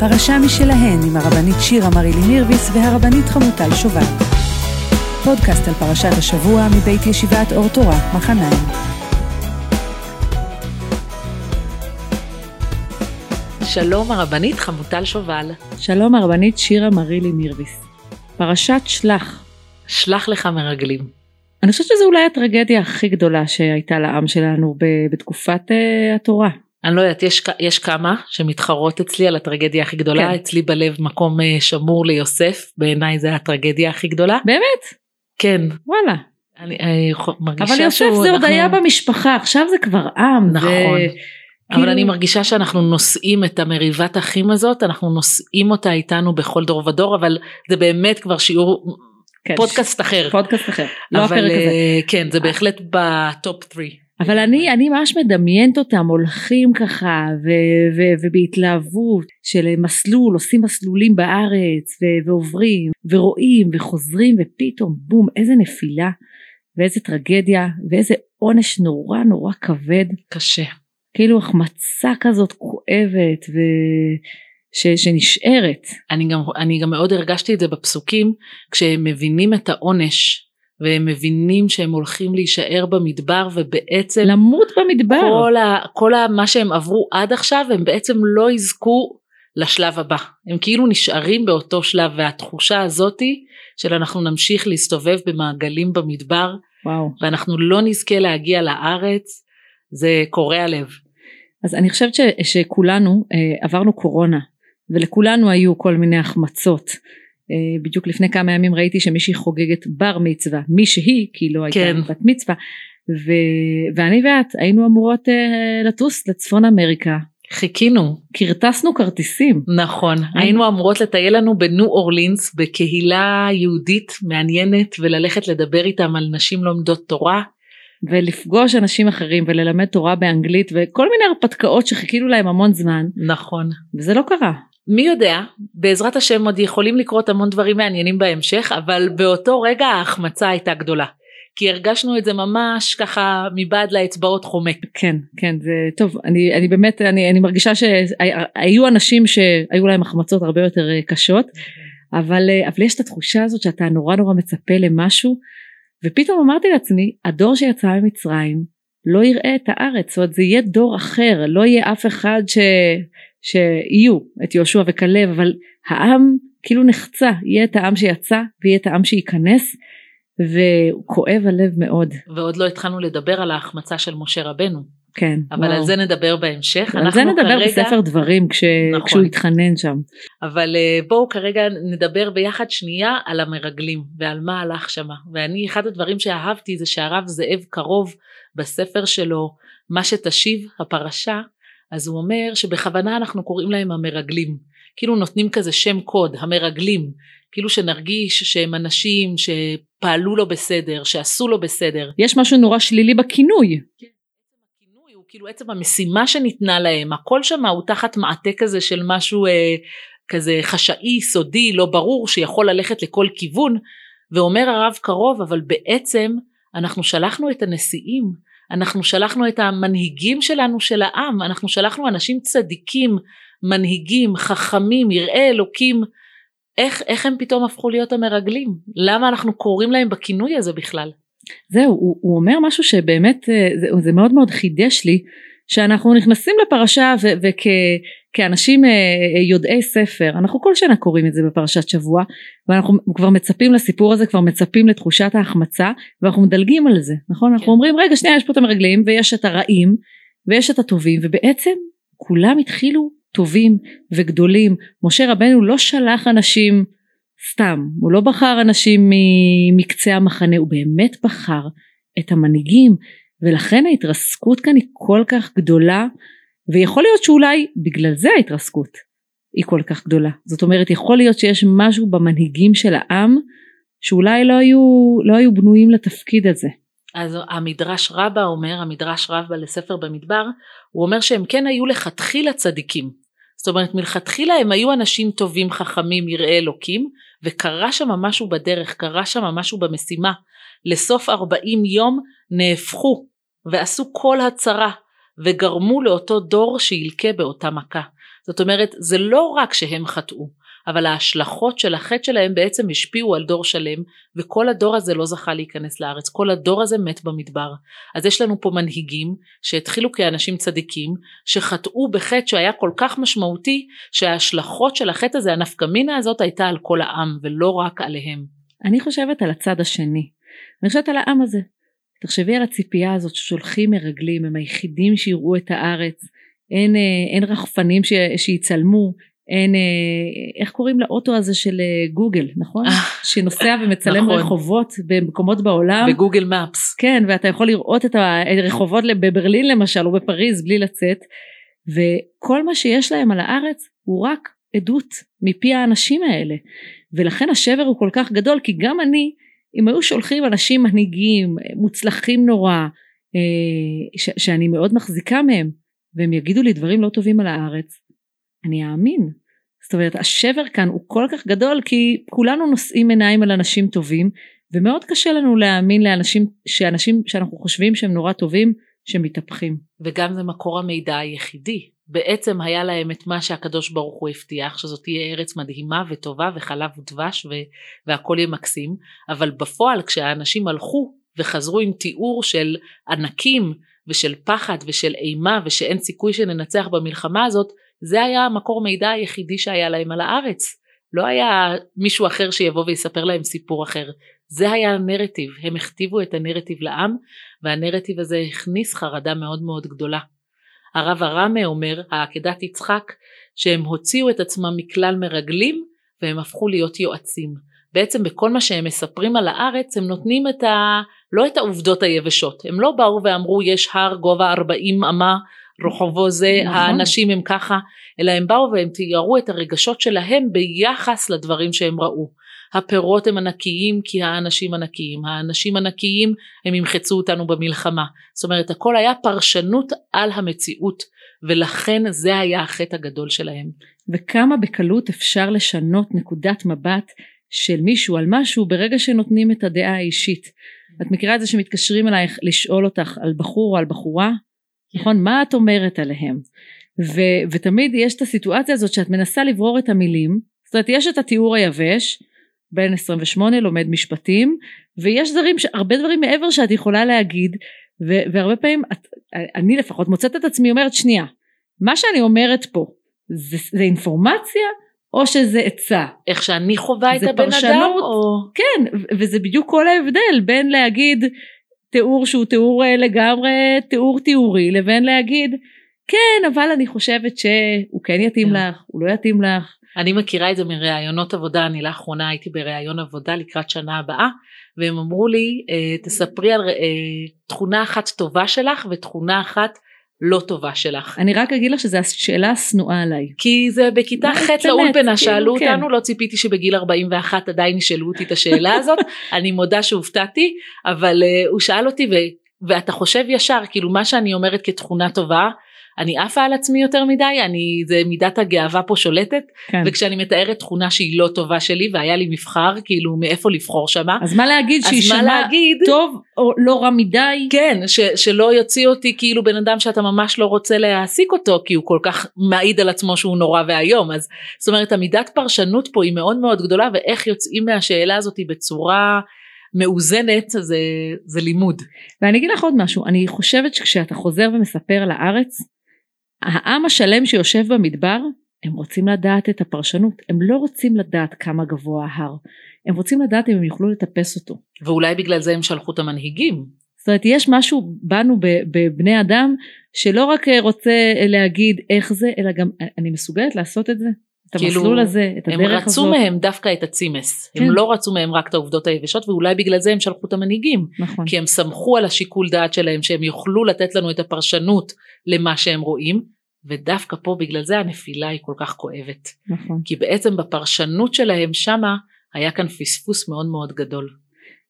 פרשה משלהן עם הרבנית שירה מרילי מירביס והרבנית חמוטל שובל. פודקאסט על פרשת השבוע מבית ישיבת אור תורה, מחניים. שלום הרבנית חמוטל שובל. שלום הרבנית שירה מרילי מירביס. פרשת שלח. שלח לך מרגלים. אני חושבת שזו אולי הטרגדיה הכי גדולה שהייתה לעם שלנו בתקופת uh, התורה. אני לא יודעת, יש, יש כמה שמתחרות אצלי על הטרגדיה הכי גדולה, כן. אצלי בלב מקום uh, שמור ליוסף, בעיניי זה הטרגדיה הכי גדולה. באמת? כן. וואלה. אני, אני מרגישה אבל יוסף זה עוד היה במשפחה, עכשיו זה כבר עם. נכון. זה... אבל כאילו... אני מרגישה שאנחנו נושאים את המריבת אחים הזאת, אנחנו נושאים אותה איתנו בכל דור ודור, אבל זה באמת כבר שיעור, כן, פודקאסט אחר. פודקאסט אחר, לא הפרק הזה. אה, כן, זה בהחלט בטופ 3. אבל אני, אני ממש מדמיינת אותם הולכים ככה ו- ו- ובהתלהבות של מסלול, עושים מסלולים בארץ ו- ועוברים ורואים וחוזרים ופתאום בום איזה נפילה ואיזה טרגדיה ואיזה עונש נורא נורא כבד. קשה. כאילו החמצה כזאת כואבת ו... ש, שנשארת. אני גם, אני גם מאוד הרגשתי את זה בפסוקים כשהם מבינים את העונש והם מבינים שהם הולכים להישאר במדבר ובעצם למות במדבר כל, ה, כל ה, מה שהם עברו עד עכשיו הם בעצם לא יזכו לשלב הבא הם כאילו נשארים באותו שלב והתחושה הזאתי של אנחנו נמשיך להסתובב במעגלים במדבר וואו. ואנחנו לא נזכה להגיע לארץ זה קורע לב. אז אני חושבת ש, שכולנו אה, עברנו קורונה ולכולנו היו כל מיני החמצות בדיוק לפני כמה ימים ראיתי שמישהי חוגגת בר מצווה מישהי כי לא הייתה כן. בת מצווה ו... ואני ואת היינו אמורות uh, לטוס לצפון אמריקה. חיכינו. כרטסנו כרטיסים. נכון היינו אמורות לטייל לנו בניו אורלינס בקהילה יהודית מעניינת וללכת לדבר איתם על נשים לומדות תורה. ולפגוש אנשים אחרים וללמד תורה באנגלית וכל מיני הרפתקאות שחיכינו להם המון זמן. נכון. וזה לא קרה מי יודע, בעזרת השם עוד יכולים לקרות המון דברים מעניינים בהמשך, אבל באותו רגע ההחמצה הייתה גדולה. כי הרגשנו את זה ממש ככה מבעד לאצבעות חומק. כן, כן, זה טוב, אני, אני באמת, אני, אני מרגישה שהיו אנשים שהיו להם החמצות הרבה יותר אה, קשות, אבל, אה, אבל יש את התחושה הזאת שאתה נורא נורא מצפה למשהו, ופתאום אמרתי לעצמי, הדור שיצא ממצרים לא יראה את הארץ, זאת אומרת זה יהיה דור אחר, לא יהיה אף אחד ש... שיהיו את יהושע וכלב אבל העם כאילו נחצה יהיה את העם שיצא ויהיה את העם שייכנס וכואב הלב מאוד. ועוד לא התחלנו לדבר על ההחמצה של משה רבנו. כן. אבל וואו. על זה נדבר בהמשך. על זה נדבר כרגע... בספר דברים כש... נכון. כשהוא התחנן שם. אבל uh, בואו כרגע נדבר ביחד שנייה על המרגלים ועל מה הלך שמה. ואני אחד הדברים שאהבתי זה שהרב זאב קרוב בספר שלו מה שתשיב הפרשה אז הוא אומר שבכוונה אנחנו קוראים להם המרגלים, כאילו נותנים כזה שם קוד, המרגלים, כאילו שנרגיש שהם אנשים שפעלו לא בסדר, שעשו לא בסדר. יש משהו נורא שלילי בכינוי. כן. הוא כאילו עצם המשימה שניתנה להם, הכל שם הוא תחת מעטה כזה של משהו אה, כזה חשאי, סודי, לא ברור, שיכול ללכת לכל כיוון, ואומר הרב קרוב, אבל בעצם אנחנו שלחנו את הנשיאים אנחנו שלחנו את המנהיגים שלנו של העם, אנחנו שלחנו אנשים צדיקים, מנהיגים, חכמים, יראי אלוקים, איך, איך הם פתאום הפכו להיות המרגלים? למה אנחנו קוראים להם בכינוי הזה בכלל? זהו, הוא, הוא אומר משהו שבאמת אה, זה, זה מאוד מאוד חידש לי, שאנחנו נכנסים לפרשה וכאנשים אה, אה, יודעי ספר אנחנו כל שנה קוראים את זה בפרשת שבוע ואנחנו כבר מצפים לסיפור הזה כבר מצפים לתחושת ההחמצה ואנחנו מדלגים על זה נכון? כן. אנחנו אומרים רגע שנייה יש פה את המרגלים ויש את הרעים ויש את הטובים ובעצם כולם התחילו טובים וגדולים. משה רבנו לא שלח אנשים סתם הוא לא בחר אנשים מקצה המחנה הוא באמת בחר את המנהיגים ולכן ההתרסקות כאן היא כל כך גדולה ויכול להיות שאולי בגלל זה ההתרסקות היא כל כך גדולה זאת אומרת יכול להיות שיש משהו במנהיגים של העם שאולי לא היו, לא היו בנויים לתפקיד הזה. אז המדרש רבה אומר, המדרש רבה לספר במדבר, הוא אומר שהם כן היו לכתחילה צדיקים. זאת אומרת מלכתחילה הם היו אנשים טובים חכמים יראי אלוקים וקרה שם משהו בדרך, קרה שם משהו במשימה. לסוף ארבעים יום נהפכו ועשו כל הצרה וגרמו לאותו דור שילקה באותה מכה. זאת אומרת זה לא רק שהם חטאו אבל ההשלכות של החטא שלהם בעצם השפיעו על דור שלם וכל הדור הזה לא זכה להיכנס לארץ, כל הדור הזה מת במדבר. אז יש לנו פה מנהיגים שהתחילו כאנשים צדיקים שחטאו בחטא שהיה כל כך משמעותי שההשלכות של החטא הזה, הנפקמינה הזאת הייתה על כל העם ולא רק עליהם. אני חושבת על הצד השני, אני חושבת על העם הזה. תחשבי על הציפייה הזאת ששולחים מרגלים, הם היחידים שיראו את הארץ, אין, אה, אין רחפנים ש, שיצלמו, אין, אה, איך קוראים לאוטו הזה של אה, גוגל, נכון? שנוסע ומצלם נכון. רחובות במקומות בעולם. בגוגל מפס. כן, ואתה יכול לראות את הרחובות בברלין למשל או בפריז בלי לצאת, וכל מה שיש להם על הארץ הוא רק עדות מפי האנשים האלה, ולכן השבר הוא כל כך גדול, כי גם אני, אם היו שולחים אנשים מנהיגים, מוצלחים נורא, ש- שאני מאוד מחזיקה מהם, והם יגידו לי דברים לא טובים על הארץ, אני אאמין. זאת אומרת השבר כאן הוא כל כך גדול כי כולנו נושאים עיניים על אנשים טובים ומאוד קשה לנו להאמין לאנשים שאנשים שאנחנו חושבים שהם נורא טובים שמתהפכים. וגם זה מקור המידע היחידי. בעצם היה להם את מה שהקדוש ברוך הוא הבטיח שזאת תהיה ארץ מדהימה וטובה וחלב ודבש ו- והכל יהיה מקסים אבל בפועל כשהאנשים הלכו וחזרו עם תיאור של ענקים ושל פחד ושל אימה ושאין סיכוי שננצח במלחמה הזאת זה היה המקור מידע היחידי שהיה להם על הארץ. לא היה מישהו אחר שיבוא ויספר להם סיפור אחר. זה היה הנרטיב, הם הכתיבו את הנרטיב לעם והנרטיב הזה הכניס חרדה מאוד מאוד גדולה. הרב הרמה אומר, העקדת יצחק, שהם הוציאו את עצמם מכלל מרגלים והם הפכו להיות יועצים. בעצם בכל מה שהם מספרים על הארץ הם נותנים את ה... לא את העובדות היבשות, הם לא באו ואמרו יש הר גובה 40 אמה רחובו זה, נכון. האנשים הם ככה, אלא הם באו והם תיארו את הרגשות שלהם ביחס לדברים שהם ראו. הפירות הם ענקיים כי האנשים ענקיים, האנשים ענקיים הם ימחצו אותנו במלחמה. זאת אומרת הכל היה פרשנות על המציאות ולכן זה היה החטא הגדול שלהם. וכמה בקלות אפשר לשנות נקודת מבט של מישהו על משהו ברגע שנותנים את הדעה האישית. את מכירה את זה שמתקשרים אלייך לשאול אותך על בחור או על בחורה נכון? מה את אומרת עליהם? ו- ותמיד יש את הסיטואציה הזאת שאת מנסה לברור את המילים, זאת אומרת יש את התיאור היבש, בן 28 לומד משפטים, ויש דברים, הרבה דברים מעבר שאת יכולה להגיד, ו- והרבה פעמים את, אני לפחות מוצאת את עצמי אומרת שנייה, מה שאני אומרת פה זה, זה אינפורמציה או שזה עצה. איך שאני חווה את הבן פרשנות, אדם או... כן, וזה בדיוק כל ההבדל בין להגיד תיאור שהוא תיאור אה, לגמרי תיאור תיאורי לבין להגיד כן אבל אני חושבת שהוא כן יתאים כן. לך הוא לא יתאים לך. אני מכירה את זה מראיונות עבודה אני לאחרונה הייתי בראיון עבודה לקראת שנה הבאה והם אמרו לי אה, תספרי על אה, תכונה אחת טובה שלך ותכונה אחת לא טובה שלך. אני רק אגיד לך שזו השאלה השנואה עליי. כי זה בכיתה ח' לאולפנה כאילו, שאלו כן. אותנו, לא ציפיתי שבגיל 41 עדיין ישאלו אותי את השאלה הזאת, אני מודה שהופתעתי, אבל uh, הוא שאל אותי ו, ואתה חושב ישר, כאילו מה שאני אומרת כתכונה טובה, אני עפה על עצמי יותר מדי, אני, זה מידת הגאווה פה שולטת, כן. וכשאני מתארת תכונה שהיא לא טובה שלי והיה לי מבחר, כאילו מאיפה לבחור שמה. אז מה להגיד שהיא שמה טוב או לא רע מדי? כן, ש, שלא יוציא אותי כאילו בן אדם שאתה ממש לא רוצה להעסיק אותו, כי הוא כל כך מעיד על עצמו שהוא נורא ואיום, אז זאת אומרת המידת פרשנות פה היא מאוד מאוד גדולה, ואיך יוצאים מהשאלה הזאת בצורה... מאוזנת זה, זה לימוד. ואני אגיד לך עוד משהו, אני חושבת שכשאתה חוזר ומספר על הארץ, העם השלם שיושב במדבר הם רוצים לדעת את הפרשנות. הם לא רוצים לדעת כמה גבוה ההר. הם רוצים לדעת אם הם יוכלו לטפס אותו. ואולי בגלל זה הם שלחו את המנהיגים. זאת אומרת יש משהו בנו בבני אדם שלא רק רוצה להגיד איך זה אלא גם אני מסוגלת לעשות את זה? את כאילו, המסלול הזה, את הדרך הזאת. הם רצו מהם דווקא את הצימס, כן. הם לא רצו מהם רק את העובדות היבשות ואולי בגלל זה הם שלחו את המנהיגים, נכון. כי הם סמכו על השיקול דעת שלהם שהם יוכלו לתת לנו את הפרשנות למה שהם רואים, ודווקא פה בגלל זה הנפילה היא כל כך כואבת. נכון. כי בעצם בפרשנות שלהם שמה היה כאן פספוס מאוד מאוד גדול.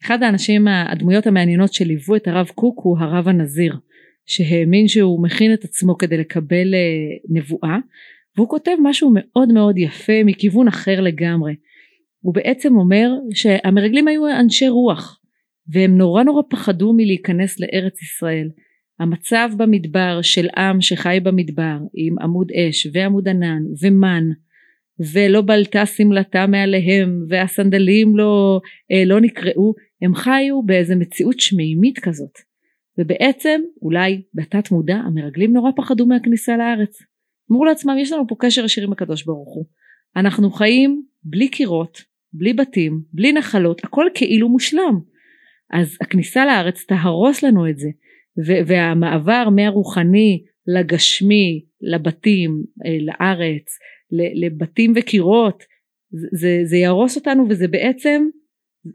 אחד האנשים, הדמויות המעניינות שליוו את הרב קוק הוא הרב הנזיר, שהאמין שהוא מכין את עצמו כדי לקבל אה, נבואה. והוא כותב משהו מאוד מאוד יפה מכיוון אחר לגמרי. הוא בעצם אומר שהמרגלים היו אנשי רוח והם נורא נורא פחדו מלהיכנס לארץ ישראל המצב במדבר של עם שחי במדבר עם עמוד אש ועמוד ענן ומן ולא בלטה שמלתה מעליהם והסנדלים לא, אה, לא נקרעו הם חיו באיזה מציאות שמימית כזאת. ובעצם אולי בתת מודע המרגלים נורא פחדו מהכניסה לארץ. אמרו לעצמם יש לנו פה קשר ישיר עם הקדוש ברוך הוא. אנחנו חיים בלי קירות בלי בתים בלי נחלות הכל כאילו מושלם. אז הכניסה לארץ תהרוס לנו את זה והמעבר מהרוחני לגשמי לבתים אה, לארץ לבתים וקירות זה, זה יהרוס אותנו וזה בעצם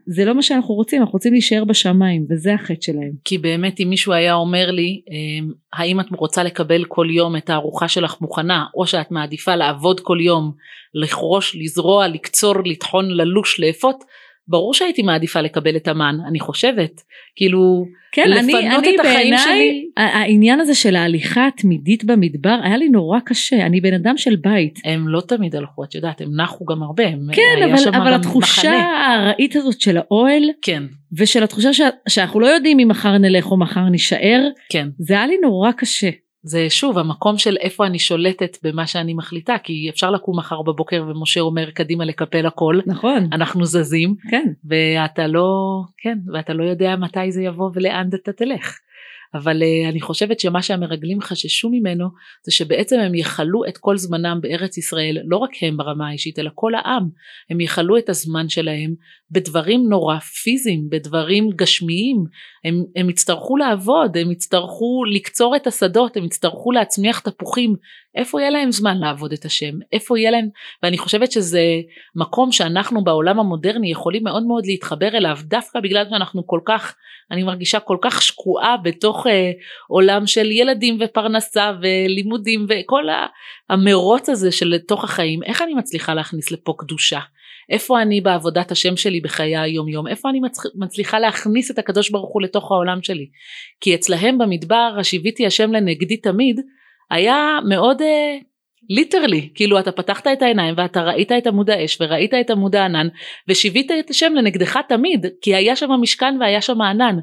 זה לא מה שאנחנו רוצים אנחנו רוצים להישאר בשמיים וזה החטא שלהם. כי באמת אם מישהו היה אומר לי אמ, האם את רוצה לקבל כל יום את הארוחה שלך מוכנה או שאת מעדיפה לעבוד כל יום לחרוש לזרוע לקצור לטחון ללוש לאפות ברור שהייתי מעדיפה לקבל את המן אני חושבת כאילו כן, לפנות אני, אני את החיים שלי. העניין הזה של ההליכה התמידית במדבר היה לי נורא קשה אני בן אדם של בית. הם לא תמיד הלכו את יודעת הם נחו גם הרבה. כן אבל, אבל התחושה הארעית הזאת של האוהל כן. ושל התחושה ש, שאנחנו לא יודעים אם מחר נלך או מחר נישאר כן. זה היה לי נורא קשה. זה שוב המקום של איפה אני שולטת במה שאני מחליטה כי אפשר לקום מחר בבוקר ומשה אומר קדימה לקפל הכל. נכון. אנחנו זזים. כן. ואתה לא כן ואתה לא יודע מתי זה יבוא ולאן אתה תלך אבל uh, אני חושבת שמה שהמרגלים חששו ממנו זה שבעצם הם יכלו את כל זמנם בארץ ישראל לא רק הם ברמה האישית אלא כל העם. הם יכלו את הזמן שלהם בדברים נורא פיזיים בדברים גשמיים. הם, הם יצטרכו לעבוד הם יצטרכו לקצור את השדות הם יצטרכו להצמיח תפוחים איפה יהיה להם זמן לעבוד את השם? איפה יהיה להם? ואני חושבת שזה מקום שאנחנו בעולם המודרני יכולים מאוד מאוד להתחבר אליו דווקא בגלל שאנחנו כל כך אני מרגישה כל כך שקועה בתוך אה, עולם של ילדים ופרנסה ולימודים וכל המרוץ הזה של תוך החיים. איך אני מצליחה להכניס לפה קדושה? איפה אני בעבודת השם שלי בחיי היום יום איפה אני מצליחה להכניס את הקדוש ברוך הוא לתוך העולם שלי? כי אצלהם במדבר השיביתי השם לנגדי תמיד היה מאוד אה, ליטרלי כאילו אתה פתחת את העיניים ואתה ראית את עמוד האש וראית את עמוד הענן ושיווית את השם לנגדך תמיד כי היה שם המשכן והיה שם הענן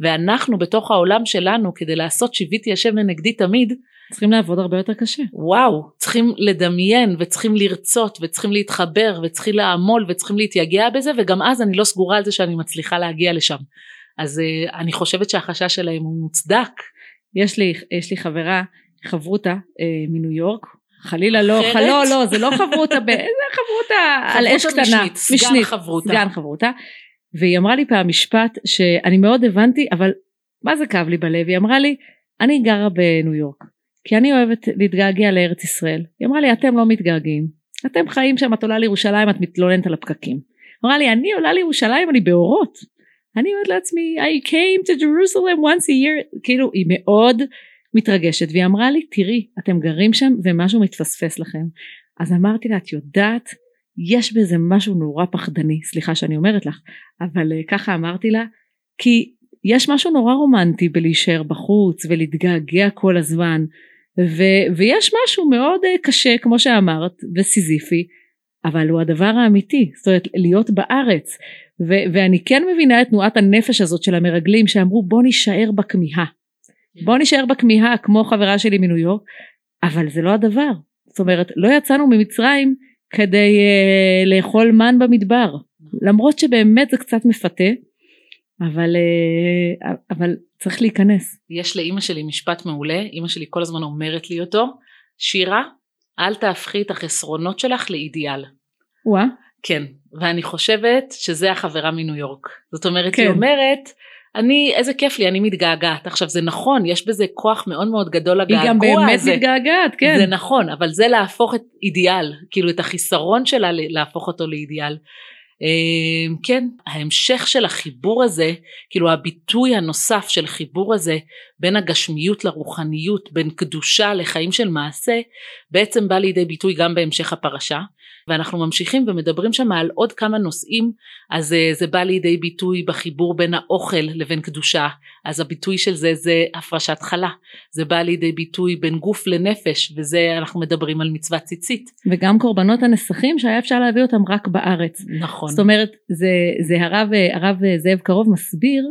ואנחנו בתוך העולם שלנו כדי לעשות שיוויתי השם לנגדי תמיד צריכים לעבוד הרבה יותר קשה. וואו, צריכים לדמיין וצריכים לרצות וצריכים להתחבר וצריכים לעמול וצריכים להתייגע בזה וגם אז אני לא סגורה על זה שאני מצליחה להגיע לשם. אז uh, אני חושבת שהחשש שלהם הוא מוצדק. יש לי, יש לי חברה, חברותה uh, מניו יורק, חלילה לא, אחרת? לא, לא, זה לא חברותה, זה חברותה על אש קטנה, משנית, סגן חברותה. סגן חברותה. והיא אמרה לי פעם משפט שאני מאוד הבנתי, אבל מה זה כאב לי בלב? היא אמרה לי, אני גרה בניו יורק, כי אני אוהבת להתגעגע לארץ ישראל. היא אמרה לי, אתם לא מתגעגעים. אתם חיים שם, את עולה לירושלים, את מתלוננת על הפקקים. אמרה לי, אני עולה לירושלים, אני באורות. אני אומרת לעצמי, I came to Jerusalem once a year, כאילו, היא מאוד מתרגשת, והיא אמרה לי, תראי, אתם גרים שם ומשהו מתפספס לכם. אז אמרתי לה, את יודעת, יש בזה משהו נורא פחדני, סליחה שאני אומרת לך, אבל uh, ככה אמרתי לה, כי יש משהו נורא רומנטי בלהישאר בחוץ ולהתגעגע כל הזמן ו- ויש משהו מאוד uh, קשה כמו שאמרת וסיזיפי אבל הוא הדבר האמיתי זאת אומרת להיות בארץ ו- ואני כן מבינה את תנועת הנפש הזאת של המרגלים שאמרו בוא נישאר בכמיהה בוא נישאר בכמיהה כמו חברה שלי מניו יורק אבל זה לא הדבר זאת אומרת לא יצאנו ממצרים כדי uh, לאכול מן במדבר למרות שבאמת זה קצת מפתה אבל, אה, אבל צריך להיכנס. יש לאימא שלי משפט מעולה, אימא שלי כל הזמן אומרת לי אותו, שירה, אל תהפכי את החסרונות שלך לאידיאל. וואה. כן, ואני חושבת שזה החברה מניו יורק. זאת אומרת, כן. היא אומרת, אני, איזה כיף לי, אני מתגעגעת. עכשיו זה נכון, יש בזה כוח מאוד מאוד גדול לגעגוע הזה. היא גם באמת הזה. מתגעגעת, כן. זה נכון, אבל זה להפוך את אידיאל, כאילו את החיסרון שלה להפוך אותו לאידיאל. אמ, כן, ההמשך של החיבור הזה, כאילו הביטוי הנוסף של חיבור הזה בין הגשמיות לרוחניות, בין קדושה לחיים של מעשה, בעצם בא לידי ביטוי גם בהמשך הפרשה. ואנחנו ממשיכים ומדברים שם על עוד כמה נושאים אז uh, זה בא לידי ביטוי בחיבור בין האוכל לבין קדושה. אז הביטוי של זה זה הפרשת חלה. זה בא לידי ביטוי בין גוף לנפש וזה אנחנו מדברים על מצוות ציצית. וגם קורבנות הנסכים שהיה אפשר להביא אותם רק בארץ. נכון. זאת אומרת זה, זה הרב, הרב זאב קרוב מסביר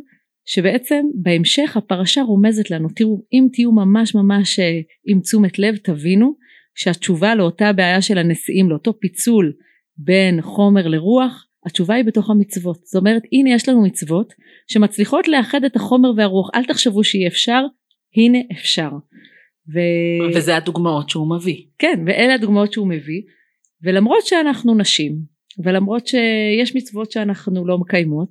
שבעצם בהמשך הפרשה רומזת לנו, תראו אם תהיו ממש ממש אה, עם תשומת לב תבינו שהתשובה לאותה בעיה של הנשיאים, לאותו פיצול בין חומר לרוח, התשובה היא בתוך המצוות. זאת אומרת הנה יש לנו מצוות שמצליחות לאחד את החומר והרוח, אל תחשבו שאי אפשר, הנה אפשר. ו... וזה הדוגמאות שהוא מביא. כן, ואלה הדוגמאות שהוא מביא, ולמרות שאנחנו נשים, ולמרות שיש מצוות שאנחנו לא מקיימות,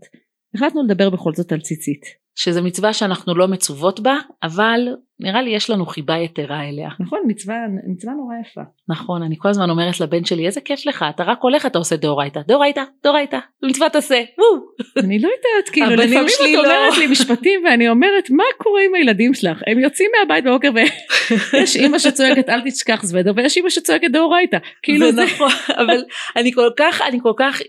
החלטנו לדבר בכל זאת על ציצית. שזה מצווה שאנחנו לא מצוות בה, אבל נראה לי יש לנו חיבה יתרה אליה. נכון, מצווה, מצווה נורא יפה. נכון, אני כל הזמן אומרת לבן שלי, איזה כיף לך, אתה רק הולך, אתה עושה דאורייתא, דאורייתא, דאורייתא, מצוות עשה, וואו. אני לא יודעת, כאילו, לפעמים את לא... אומרת לי משפטים ואני אומרת, מה קורה עם הילדים שלך? הם יוצאים מהבית בבוקר ויש אימא שצועקת אל תשכח זוודר, ויש אימא שצועקת דאורייתא. כאילו זה נכון, אבל אני כל כך, אני כל כך,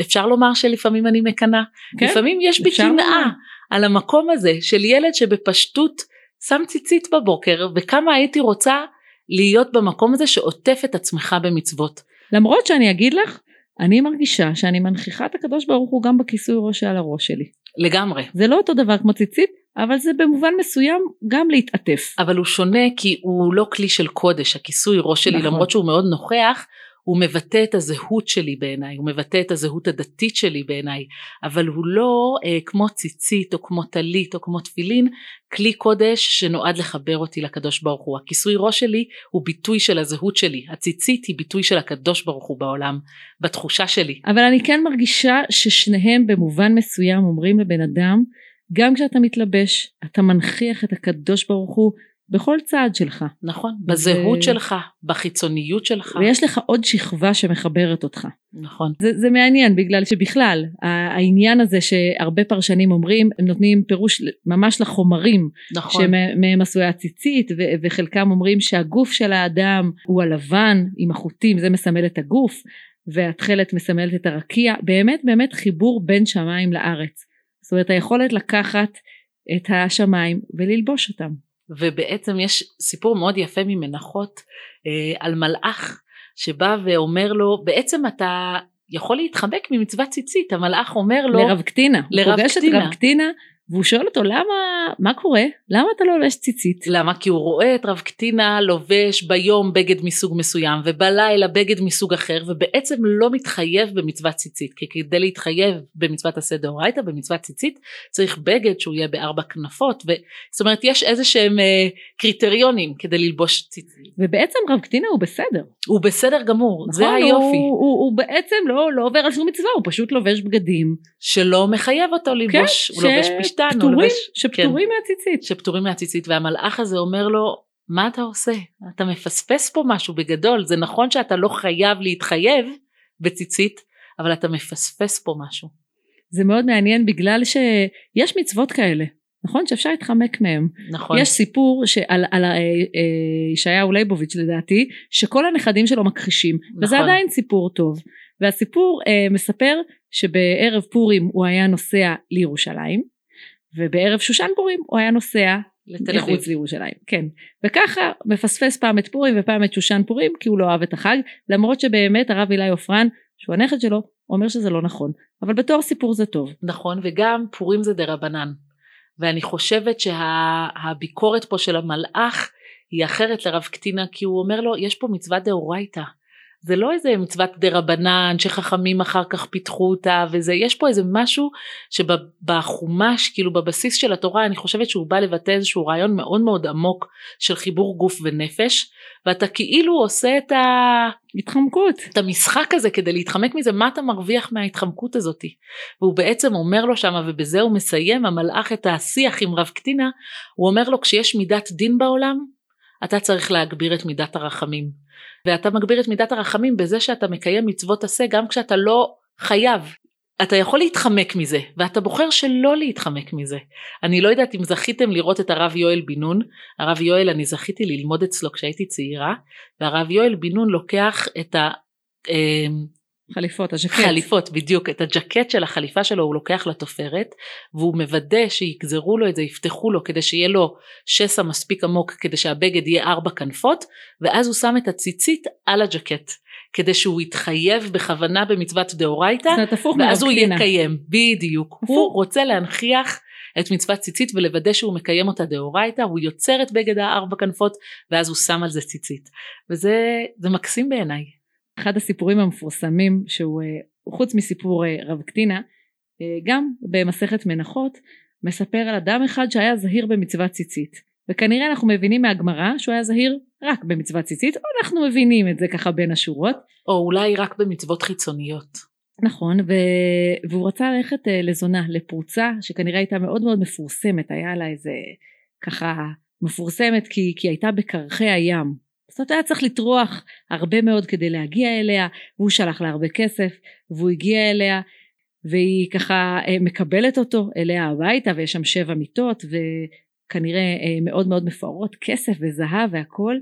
אפשר לומר שלפעמים אני מקנאה. כן? לפעמים יש בי קנאה. על המקום הזה של ילד שבפשטות שם ציצית בבוקר וכמה הייתי רוצה להיות במקום הזה שעוטף את עצמך במצוות. למרות שאני אגיד לך, אני מרגישה שאני מנכיחה את הקדוש ברוך הוא גם בכיסוי ראש על הראש שלי. לגמרי. זה לא אותו דבר כמו ציצית, אבל זה במובן מסוים גם להתעטף. אבל הוא שונה כי הוא לא כלי של קודש, הכיסוי ראש שלי, נכון. למרות שהוא מאוד נוכח, הוא מבטא את הזהות שלי בעיניי, הוא מבטא את הזהות הדתית שלי בעיניי, אבל הוא לא אה, כמו ציצית או כמו טלית או כמו תפילין, כלי קודש שנועד לחבר אותי לקדוש ברוך הוא. הכיסוי ראש שלי הוא ביטוי של הזהות שלי, הציצית היא ביטוי של הקדוש ברוך הוא בעולם, בתחושה שלי. אבל אני כן מרגישה ששניהם במובן מסוים אומרים לבן אדם, גם כשאתה מתלבש, אתה מנכיח את הקדוש ברוך הוא בכל צעד שלך. נכון, בזהות ו... שלך, בחיצוניות שלך. ויש לך עוד שכבה שמחברת אותך. נכון. זה, זה מעניין בגלל שבכלל העניין הזה שהרבה פרשנים אומרים הם נותנים פירוש ממש לחומרים נכון. שמהם עשויה הציצית ו- וחלקם אומרים שהגוף של האדם הוא הלבן עם החוטים זה מסמל את הגוף והתכלת מסמלת את הרקיע באמת באמת חיבור בין שמיים לארץ. זאת אומרת היכולת לקחת את השמיים וללבוש אותם. ובעצם יש סיפור מאוד יפה ממנחות אה, על מלאך שבא ואומר לו בעצם אתה יכול להתחבק ממצוות ציצית המלאך אומר לו לרב קטינה לרב פוגש קטינה. את רב קטינה והוא שואל אותו למה מה קורה? למה אתה לא לובש ציצית? למה? כי הוא רואה את רב קטינה לובש ביום בגד מסוג מסוים ובלילה בגד מסוג אחר ובעצם לא מתחייב במצוות ציצית. כי כדי להתחייב במצוות עשה דאורייתא במצוות ציצית צריך בגד שהוא יהיה בארבע כנפות ו... זאת אומרת יש איזה שהם אה, קריטריונים כדי ללבוש ציצית. ובעצם רב קטינה הוא בסדר. הוא בסדר גמור נכון, זה היופי. הוא, הוא, הוא בעצם לא, לא עובר על שום מצווה הוא פשוט לובש בגדים שלא מחייב אותו ללבוש כן, הוא ש... לובש פשטן פטורים, לובש, שפטורים כן, מהציצית. שפטורים מהציצית והמלאך הזה אומר לו מה אתה עושה? אתה מפספס פה משהו בגדול זה נכון שאתה לא חייב להתחייב בציצית אבל אתה מפספס פה משהו. זה מאוד מעניין בגלל שיש מצוות כאלה נכון שאפשר להתחמק מהם. נכון. יש סיפור שעל, על אה, אה, ישעיהו ליבוביץ' לדעתי שכל הנכדים שלו מכחישים נכון. וזה עדיין סיפור טוב והסיפור אה, מספר שבערב פורים הוא היה נוסע לירושלים ובערב שושן פורים הוא היה נוסע לתל אביב. מחוץ לירושלים, כן. וככה מפספס פעם את פורים ופעם את שושן פורים כי הוא לא אוהב את החג, למרות שבאמת הרב אילי עופרן, שהוא הנכד שלו, אומר שזה לא נכון. אבל בתור סיפור זה טוב. נכון, וגם פורים זה דה רבנן. ואני חושבת שהביקורת שה, פה של המלאך היא אחרת לרב קטינה, כי הוא אומר לו, יש פה מצווה דאורייתא. זה לא איזה מצוות דה רבנן שחכמים אחר כך פיתחו אותה וזה יש פה איזה משהו שבחומש כאילו בבסיס של התורה אני חושבת שהוא בא לבטא איזשהו רעיון מאוד מאוד עמוק של חיבור גוף ונפש ואתה כאילו עושה את ההתחמקות את המשחק הזה כדי להתחמק מזה מה אתה מרוויח מההתחמקות הזאתי והוא בעצם אומר לו שמה ובזה הוא מסיים המלאך את השיח עם רב קטינה הוא אומר לו כשיש מידת דין בעולם אתה צריך להגביר את מידת הרחמים ואתה מגביר את מידת הרחמים בזה שאתה מקיים מצוות עשה גם כשאתה לא חייב. אתה יכול להתחמק מזה ואתה בוחר שלא להתחמק מזה. אני לא יודעת אם זכיתם לראות את הרב יואל בן נון, הרב יואל אני זכיתי ללמוד אצלו כשהייתי צעירה והרב יואל בן נון לוקח את ה... חליפות, הז'קט. חליפות, בדיוק. את הג'קט של החליפה שלו הוא לוקח לתופרת, והוא מוודא שיגזרו לו את זה, יפתחו לו, כדי שיהיה לו שסע מספיק עמוק, כדי שהבגד יהיה ארבע כנפות, ואז הוא שם את הציצית על הג'קט. כדי שהוא יתחייב בכוונה במצוות דאורייתא, ואז הוא יקיים, בדיוק. הוא רוצה להנכיח את מצוות ציצית ולוודא שהוא מקיים אותה דאורייתא, הוא יוצר את בגד הארבע כנפות ואז הוא שם על זה ציצית. וזה מקסים בעיניי. אחד הסיפורים המפורסמים שהוא חוץ מסיפור רב קטינה גם במסכת מנחות מספר על אדם אחד שהיה זהיר במצוות ציצית. וכנראה אנחנו מבינים מהגמרא שהוא היה זהיר רק במצוות ציצית, או אנחנו מבינים את זה ככה בין השורות. או אולי רק במצוות חיצוניות. נכון, ו... והוא רצה ללכת לזונה, לפרוצה שכנראה הייתה מאוד מאוד מפורסמת, היה לה איזה ככה מפורסמת כי, כי הייתה בקרחי הים. זאת אומרת היה צריך לטרוח הרבה מאוד כדי להגיע אליה, והוא שלח לה הרבה כסף, והוא הגיע אליה, והיא ככה uh, מקבלת אותו אליה הביתה, ויש שם שבע מיטות, ו... כנראה אה, מאוד מאוד מפוארות, כסף וזהב והכל,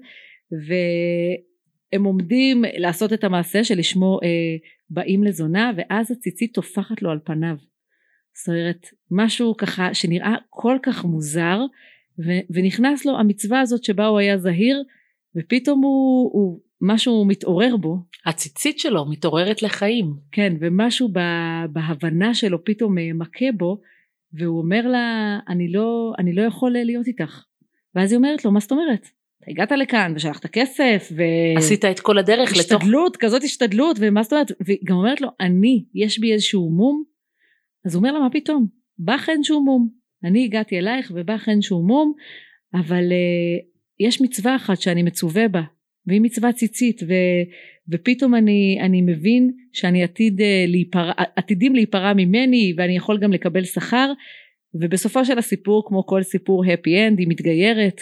והם עומדים לעשות את המעשה שלשמו אה, באים לזונה, ואז הציצית טופחת לו על פניו. זאת אומרת, משהו ככה שנראה כל כך מוזר, ו- ונכנס לו המצווה הזאת שבה הוא היה זהיר, ופתאום הוא, הוא משהו מתעורר בו. הציצית שלו מתעוררת לחיים. כן, ומשהו בהבנה שלו פתאום אה, מכה בו, והוא אומר לה אני לא אני לא יכול להיות איתך. ואז היא אומרת לו מה זאת אומרת? אתה הגעת לכאן ושלחת כסף ו... עשית את כל הדרך לתוך... השתדלות כזאת השתדלות ומה זאת אומרת? והיא גם אומרת לו אני יש בי איזשהו מום. אז הוא אומר לה מה פתאום? בא חן שהוא מום. אני הגעתי אלייך ובא חן שהוא מום אבל uh, יש מצווה אחת שאני מצווה בה והיא מצווה ציצית ו, ופתאום אני, אני מבין שאני עתיד אה, להיפרע, עתידים להיפרע ממני ואני יכול גם לקבל שכר ובסופו של הסיפור כמו כל סיפור happy end היא מתגיירת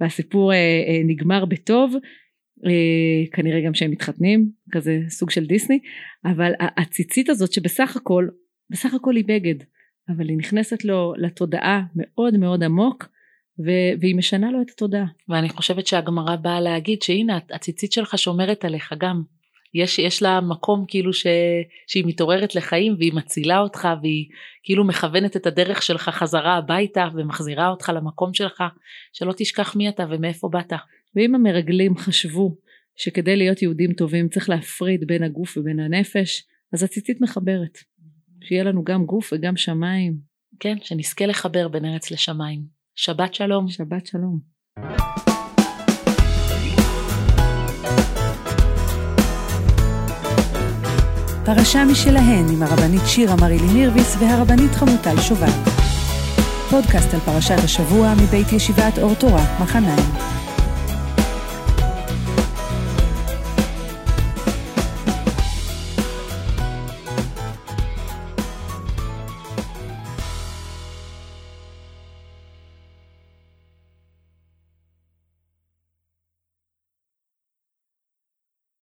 והסיפור אה, אה, נגמר בטוב אה, כנראה גם שהם מתחתנים כזה סוג של דיסני אבל הציצית הזאת שבסך הכל בסך הכל היא בגד אבל היא נכנסת לו לתודעה מאוד מאוד עמוק ו- והיא משנה לו את התודעה. ואני חושבת שהגמרא באה להגיד שהנה הציצית שלך שומרת עליך גם. יש, יש לה מקום כאילו ש, שהיא מתעוררת לחיים והיא מצילה אותך והיא כאילו מכוונת את הדרך שלך חזרה הביתה ומחזירה אותך למקום שלך שלא תשכח מי אתה ומאיפה באת. ואם המרגלים חשבו שכדי להיות יהודים טובים צריך להפריד בין הגוף ובין הנפש אז הציצית מחברת. שיהיה לנו גם גוף וגם שמיים. כן, שנזכה לחבר בין ארץ לשמיים. שבת שלום. שבת שלום. פרשה משלהן עם הרבנית שירה מרילי מירביס והרבנית חמוטל שובל. פודקאסט על פרשת השבוע מבית ישיבת אור תורה, מחניים.